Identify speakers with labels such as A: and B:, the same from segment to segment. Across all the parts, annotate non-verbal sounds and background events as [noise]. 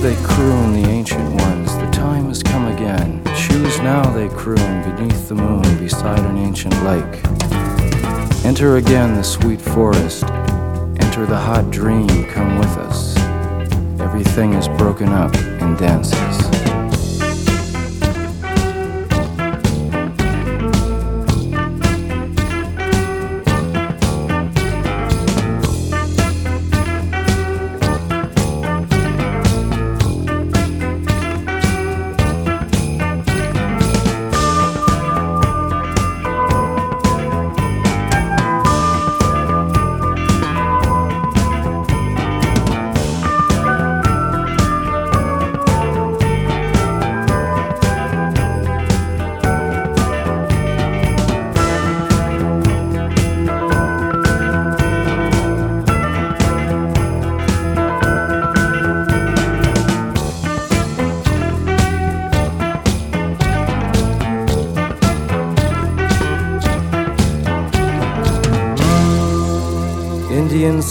A: They croon, the ancient ones, the time has come again. Choose now, they croon, beneath the moon, beside an ancient lake. Enter again the sweet forest, enter the hot dream, come with us. Everything is broken up and dances.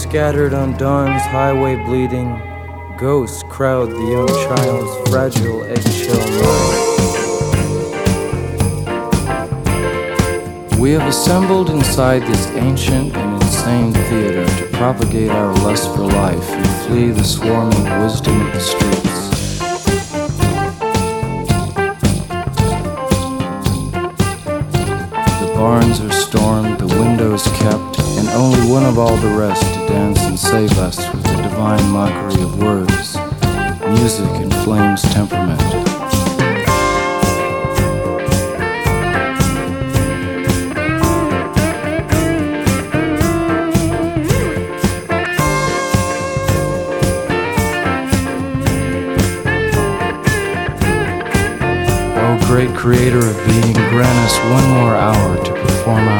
A: Scattered on dawn's highway bleeding, ghosts crowd the young child's fragile eggshell mind. We have assembled inside this ancient and insane theater to propagate our lust for life and flee the swarming wisdom of the streets. The barns are stormed, the windows kept, and only one of all the rest to dance and save us with the divine mockery of words, music, and flame's temperament. Great creator of being, grant us one more hour to perform our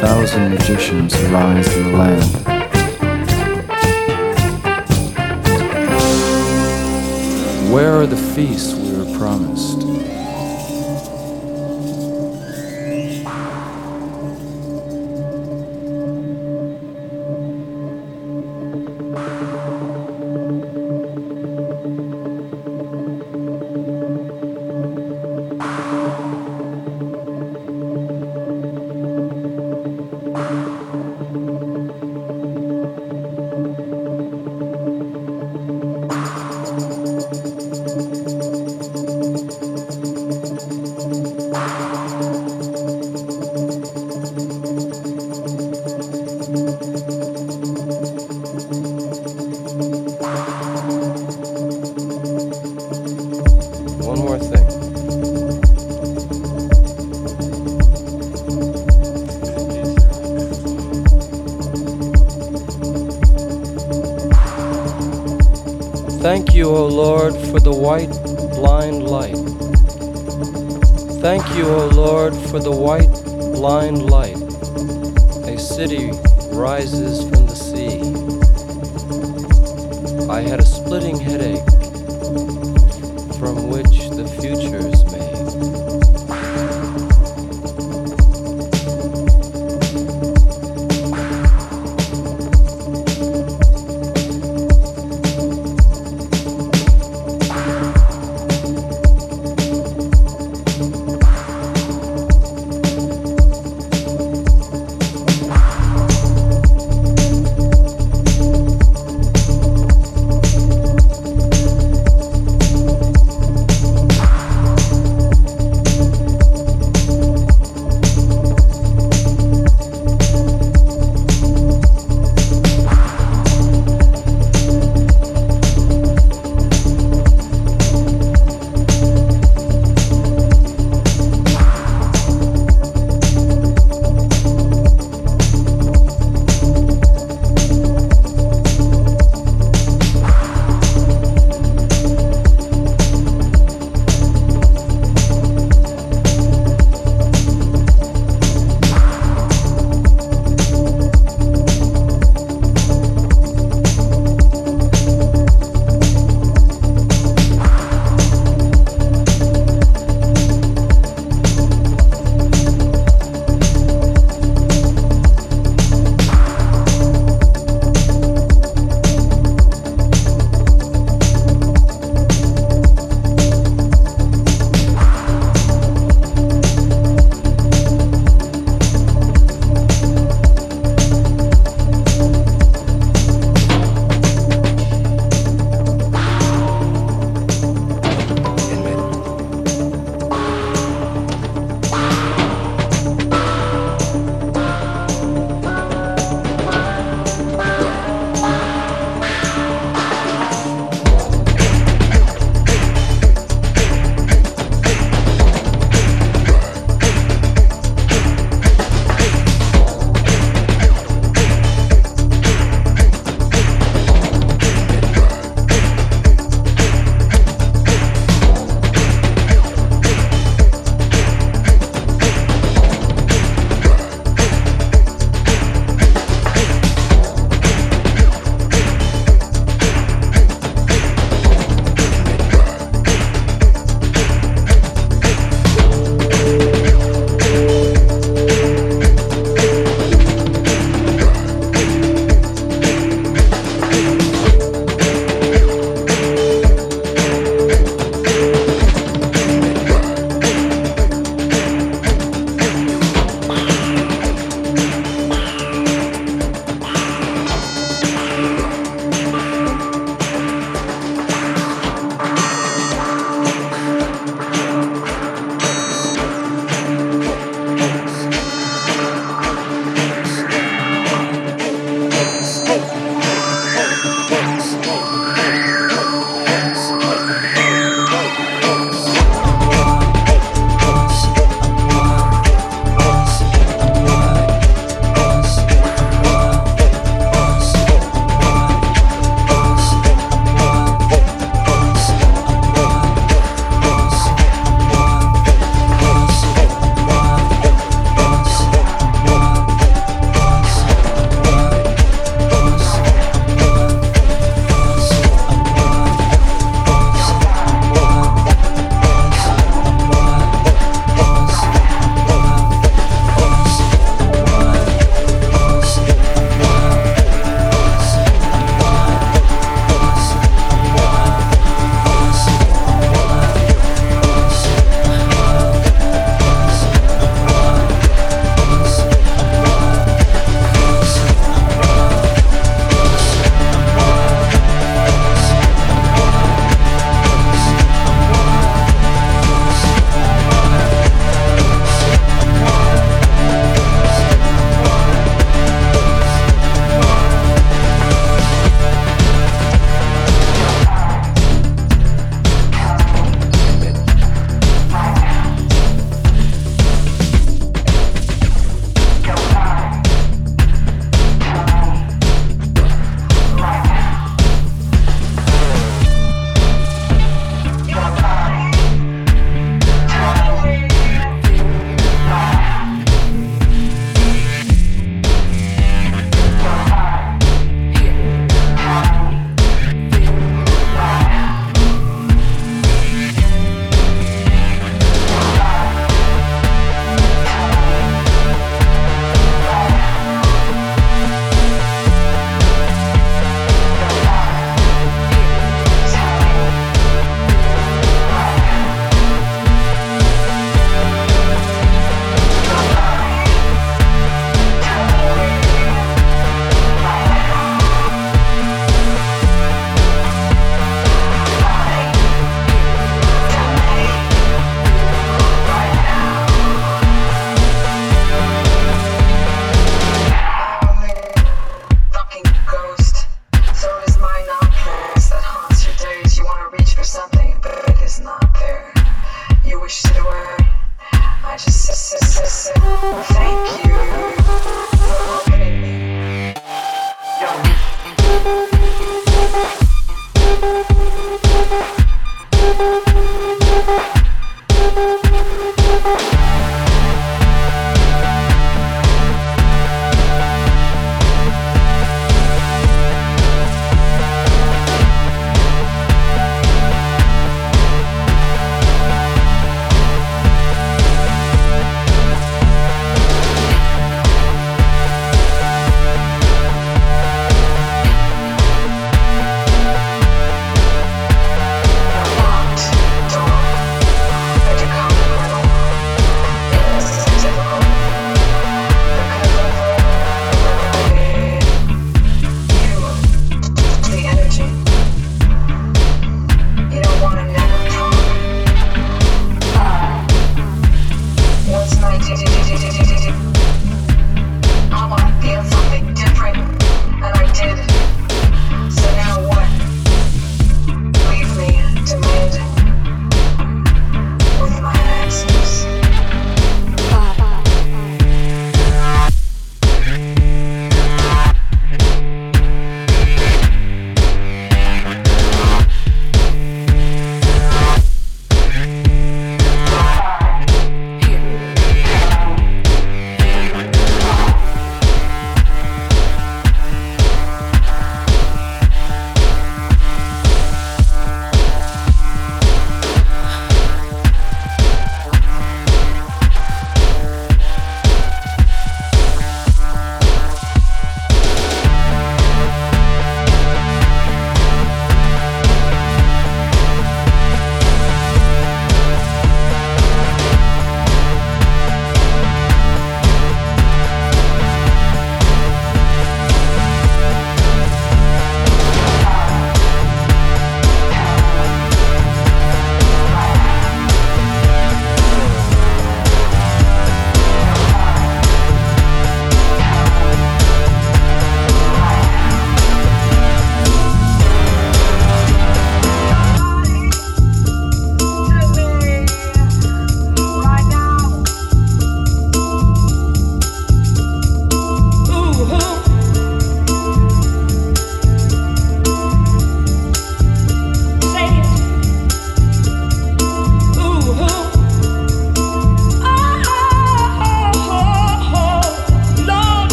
A: thousand magicians arise in the land. Where are the feasts for the white, blind light. Thank you, O Lord, for the white, blind light. A city rises from the sea. I had a splitting headache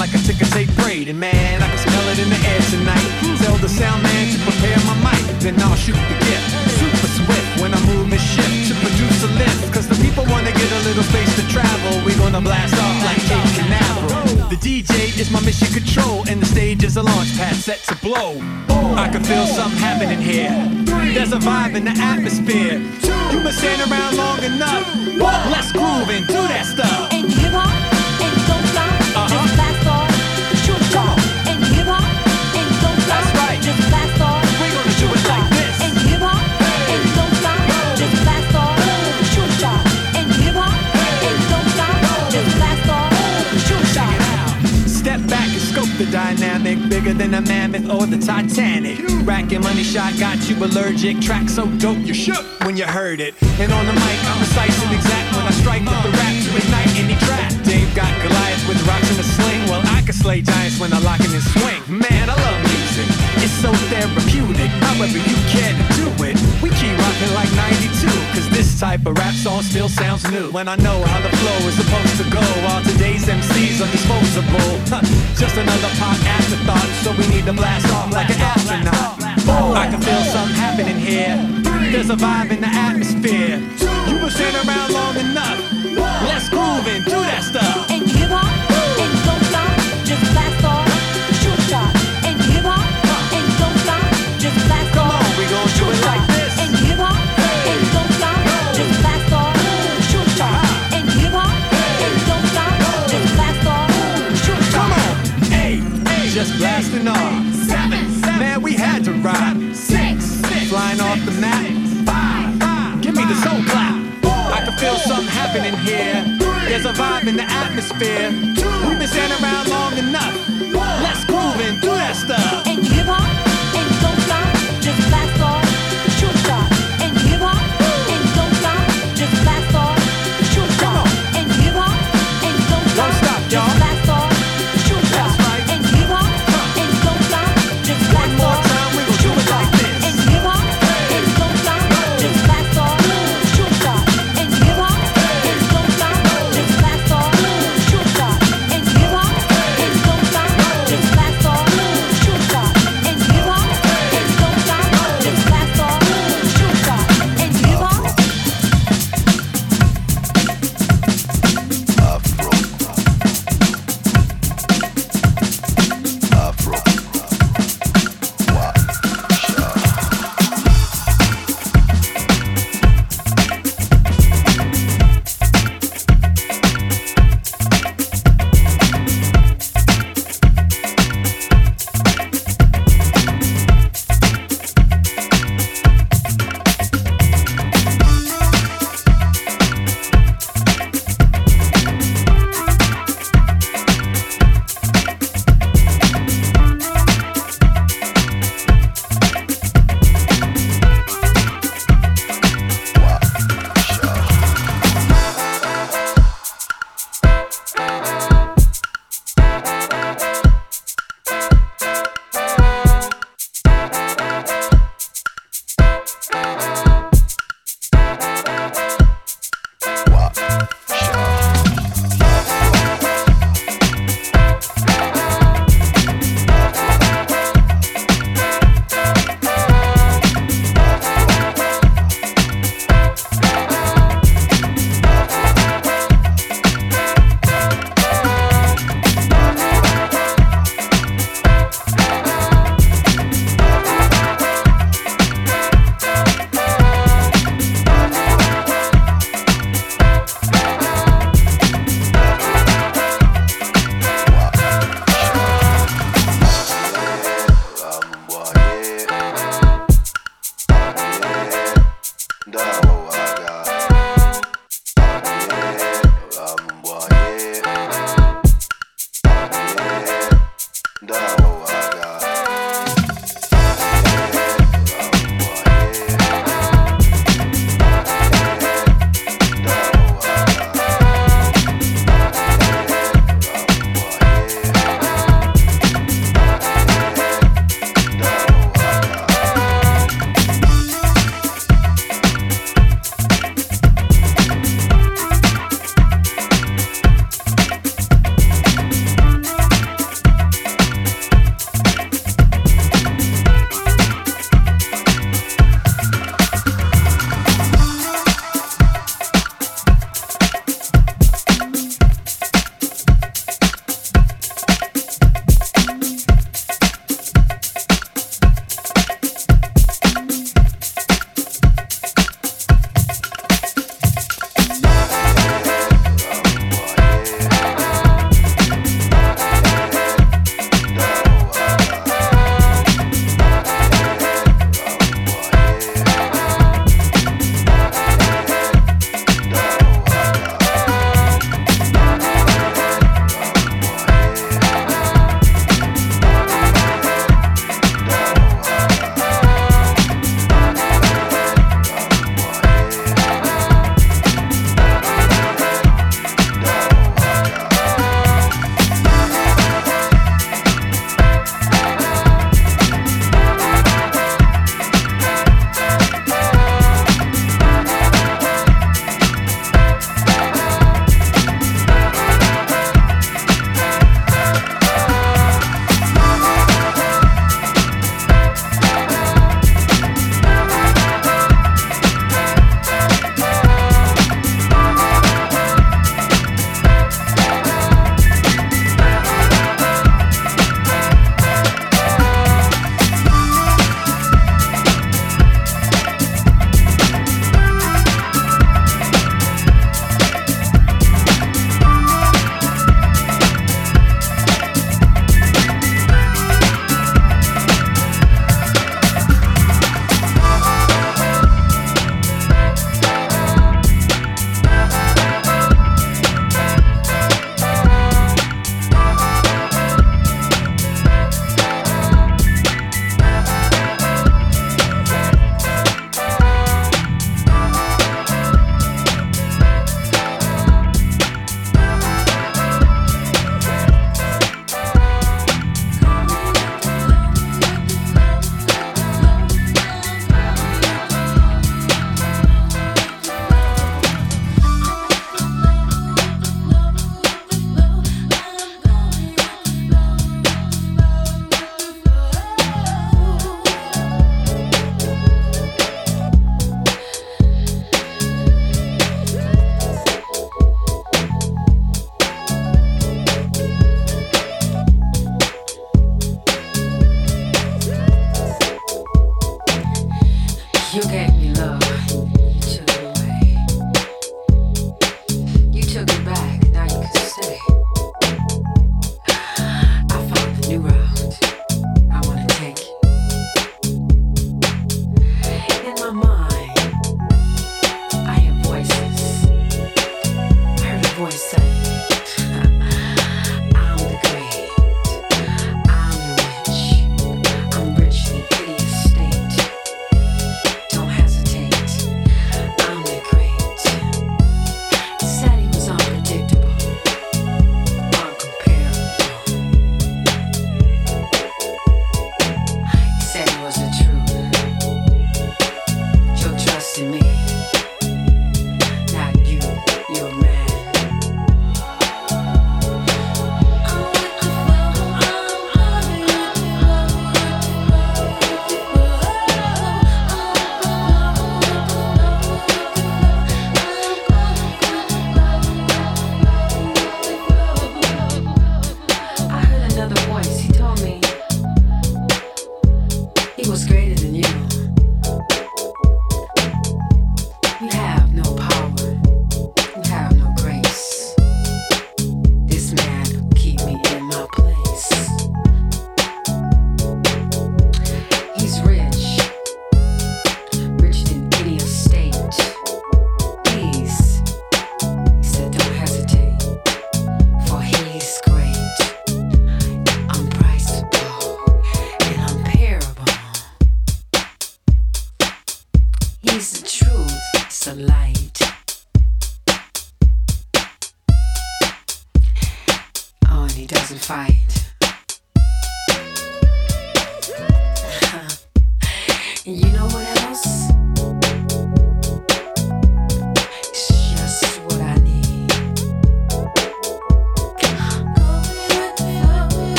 B: like a ticker tape braid. And man, I can smell it in the air tonight. Tell the sound man to prepare my mic, then I'll shoot the gift. Super swift when I move and shift to produce a lift. Cause the people wanna get a little space to travel. We gonna blast off like Cape Canaveral. The DJ is my mission control, and the stage is a launch pad set to blow. I can feel something happening here. There's a vibe in the atmosphere. You've been standing around long enough. Let's groove and do that stuff. The dynamic, bigger than a mammoth or the Titanic. Racking money shot got you allergic. Track so dope you shook when you heard it. And on the mic, I'm precise and exact when I strike with the rap to ignite any track. Dave got Goliath with rocks in a sling. Well, I can slay giants when I lock in and swing. Man, I love music. It's so therapeutic. However you care to do it, rocking like 92. Cause this type of rap song still sounds new. When I know how the flow is supposed to go. All today's MCs are disposable. [laughs] Just another pop afterthought. So we need to blast off like an astronaut. I can feel something happening here. There's a vibe in the atmosphere. You've been standing around long enough. Let's groove and do that stuff.
C: And hip hop just
B: blasting off. Seven, seven, man, we had to ride. Six, six, flying off the map. Five, five, give me the soul clap. I can feel something happening here. There's a vibe in the atmosphere. We've been standing around long enough. Let's groove and do that stuff.
C: And hip hop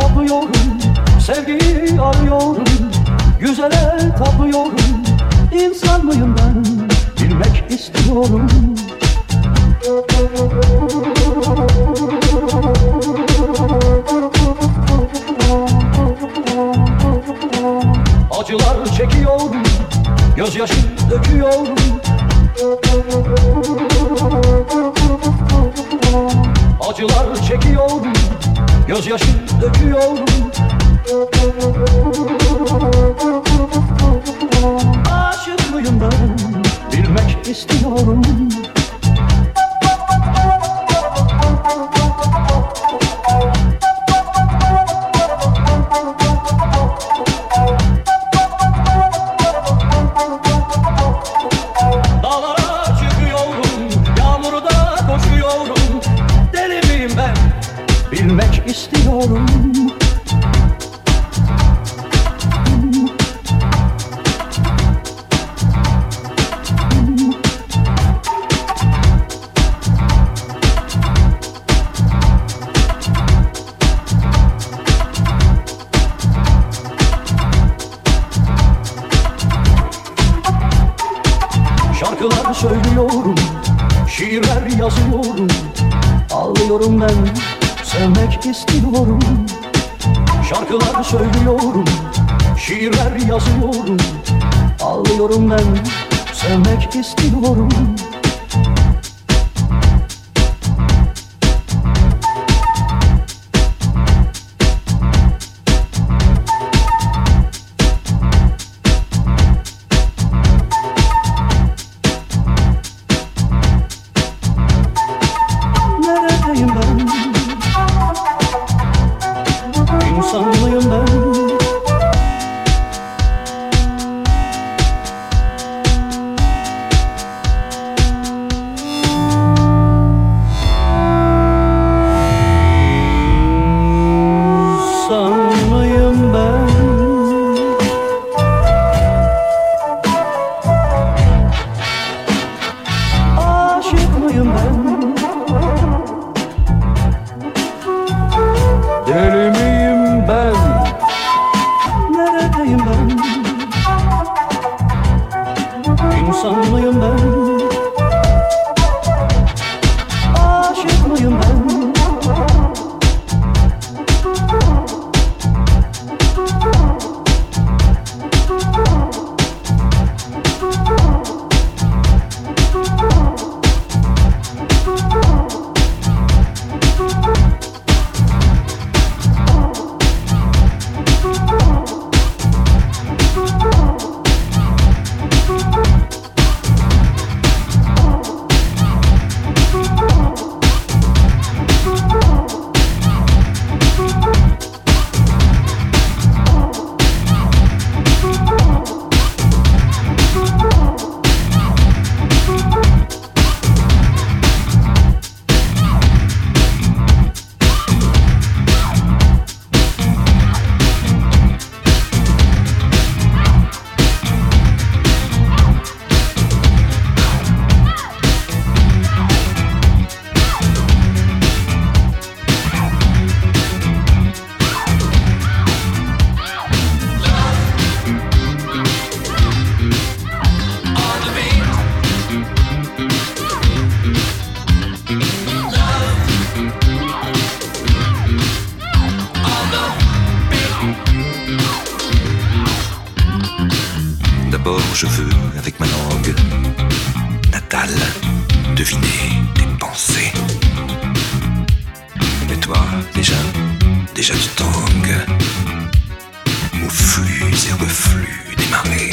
D: tapıyorum Sevgiyi arıyorum Güzele tapıyorum. İnsan mıyım ben? Bilmek istiyorum. Acılar çekiyorum Gözyaşı döküyorum Acılar çekiyorum Gözyaşı döküyorum d'abord
E: je veux, avec ma langue natale, deviner tes pensées. Mais toi, déjà, déjà tu tangues au flux et reflux des marées.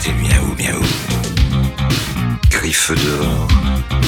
E: c'était miaou miaou. Griffe dehors.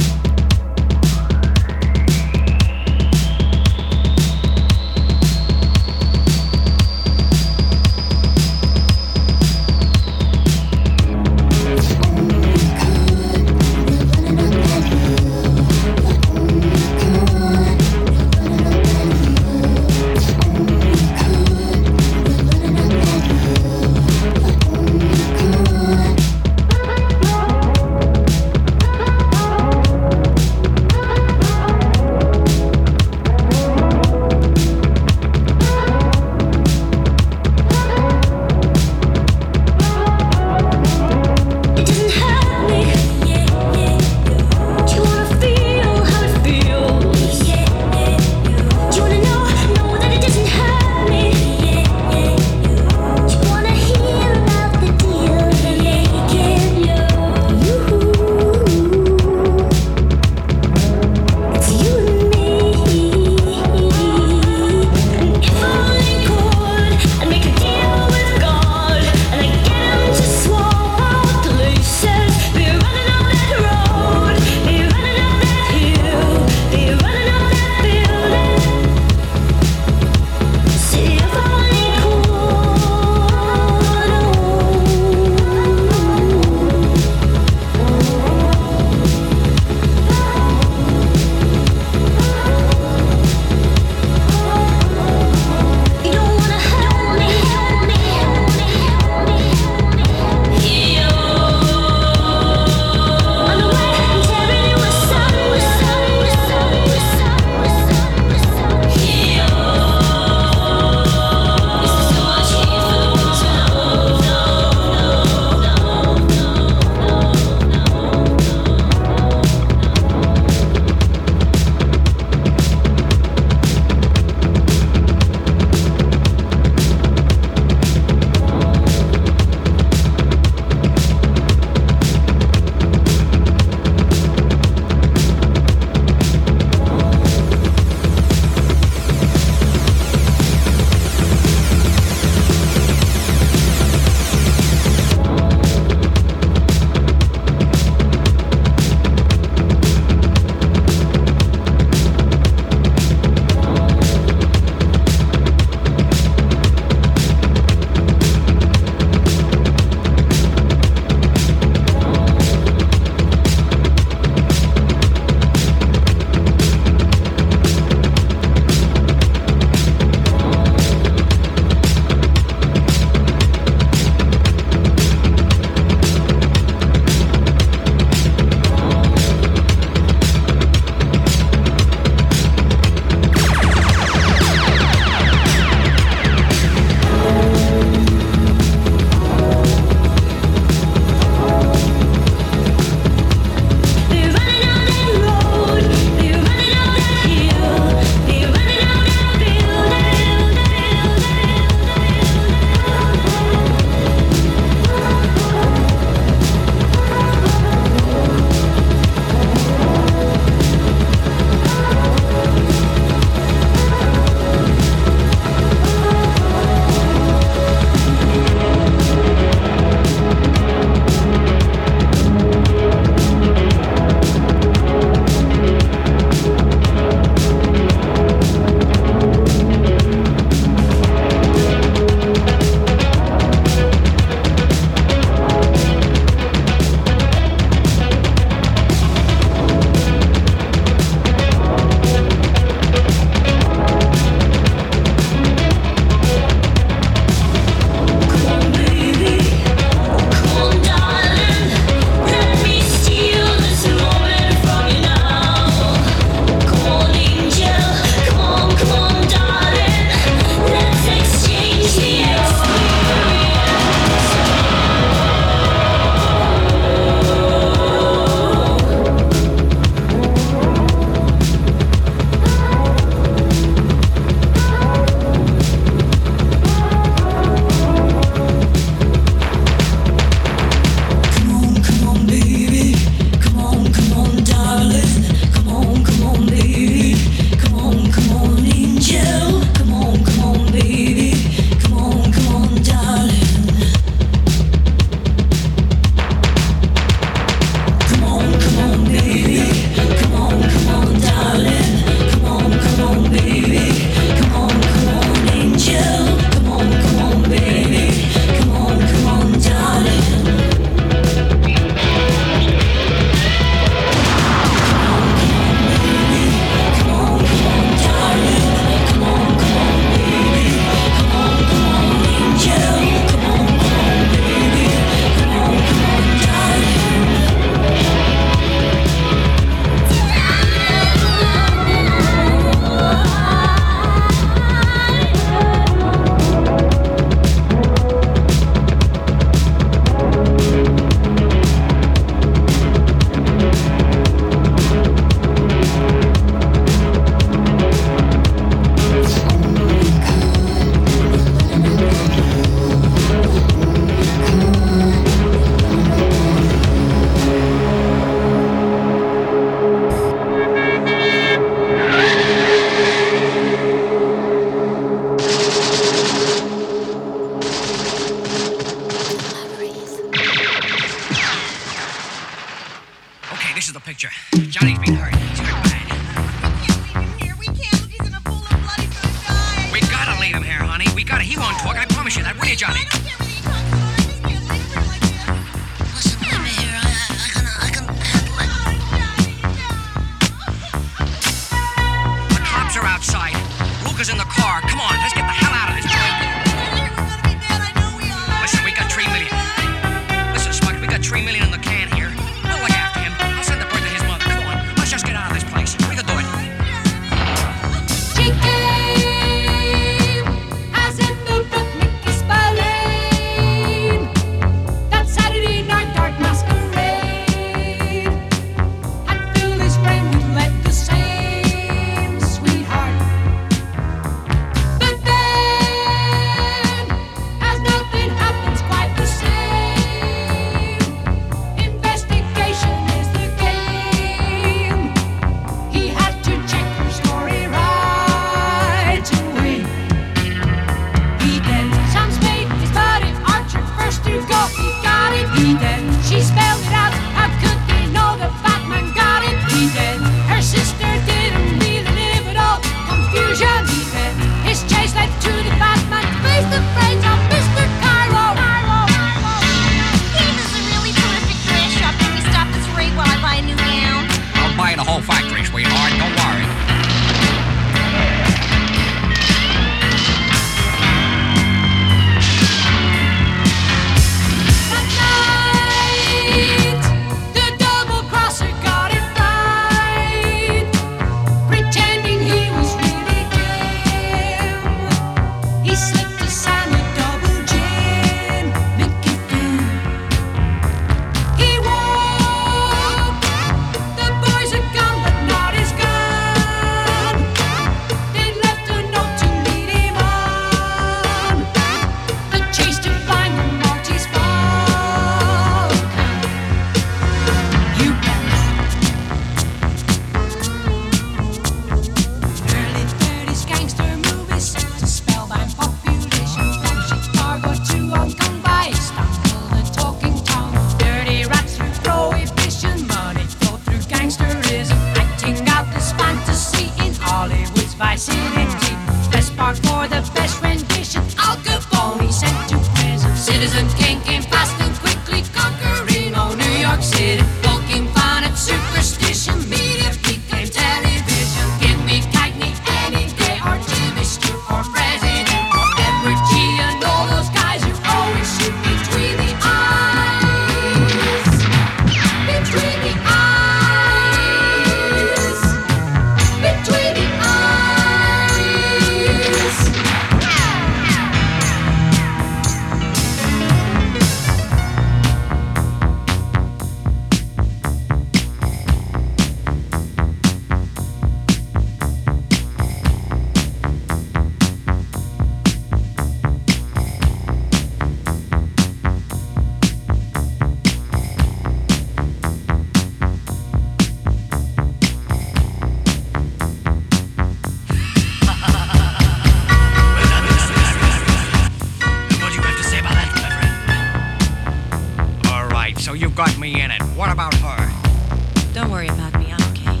F: Don't worry about me.
G: I'm okay.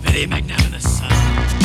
F: Very magnanimous, son.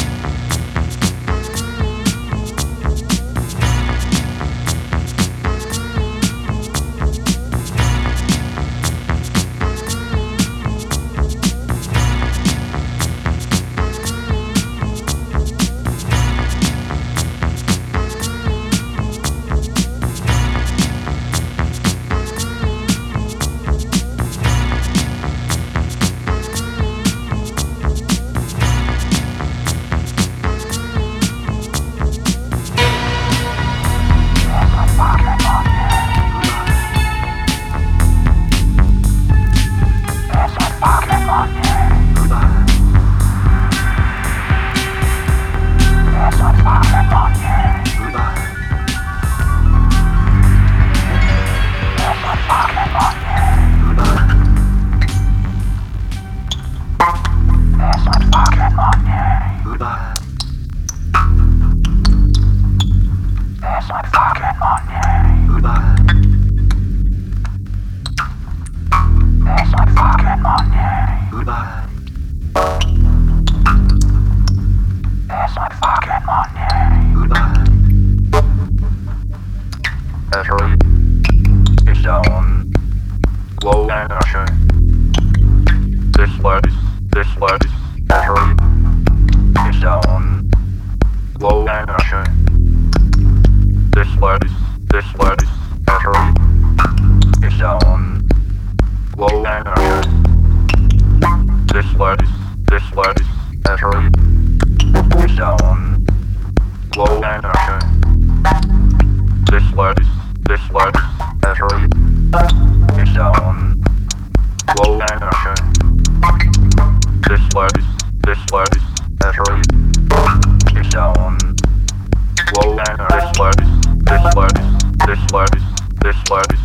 H: works.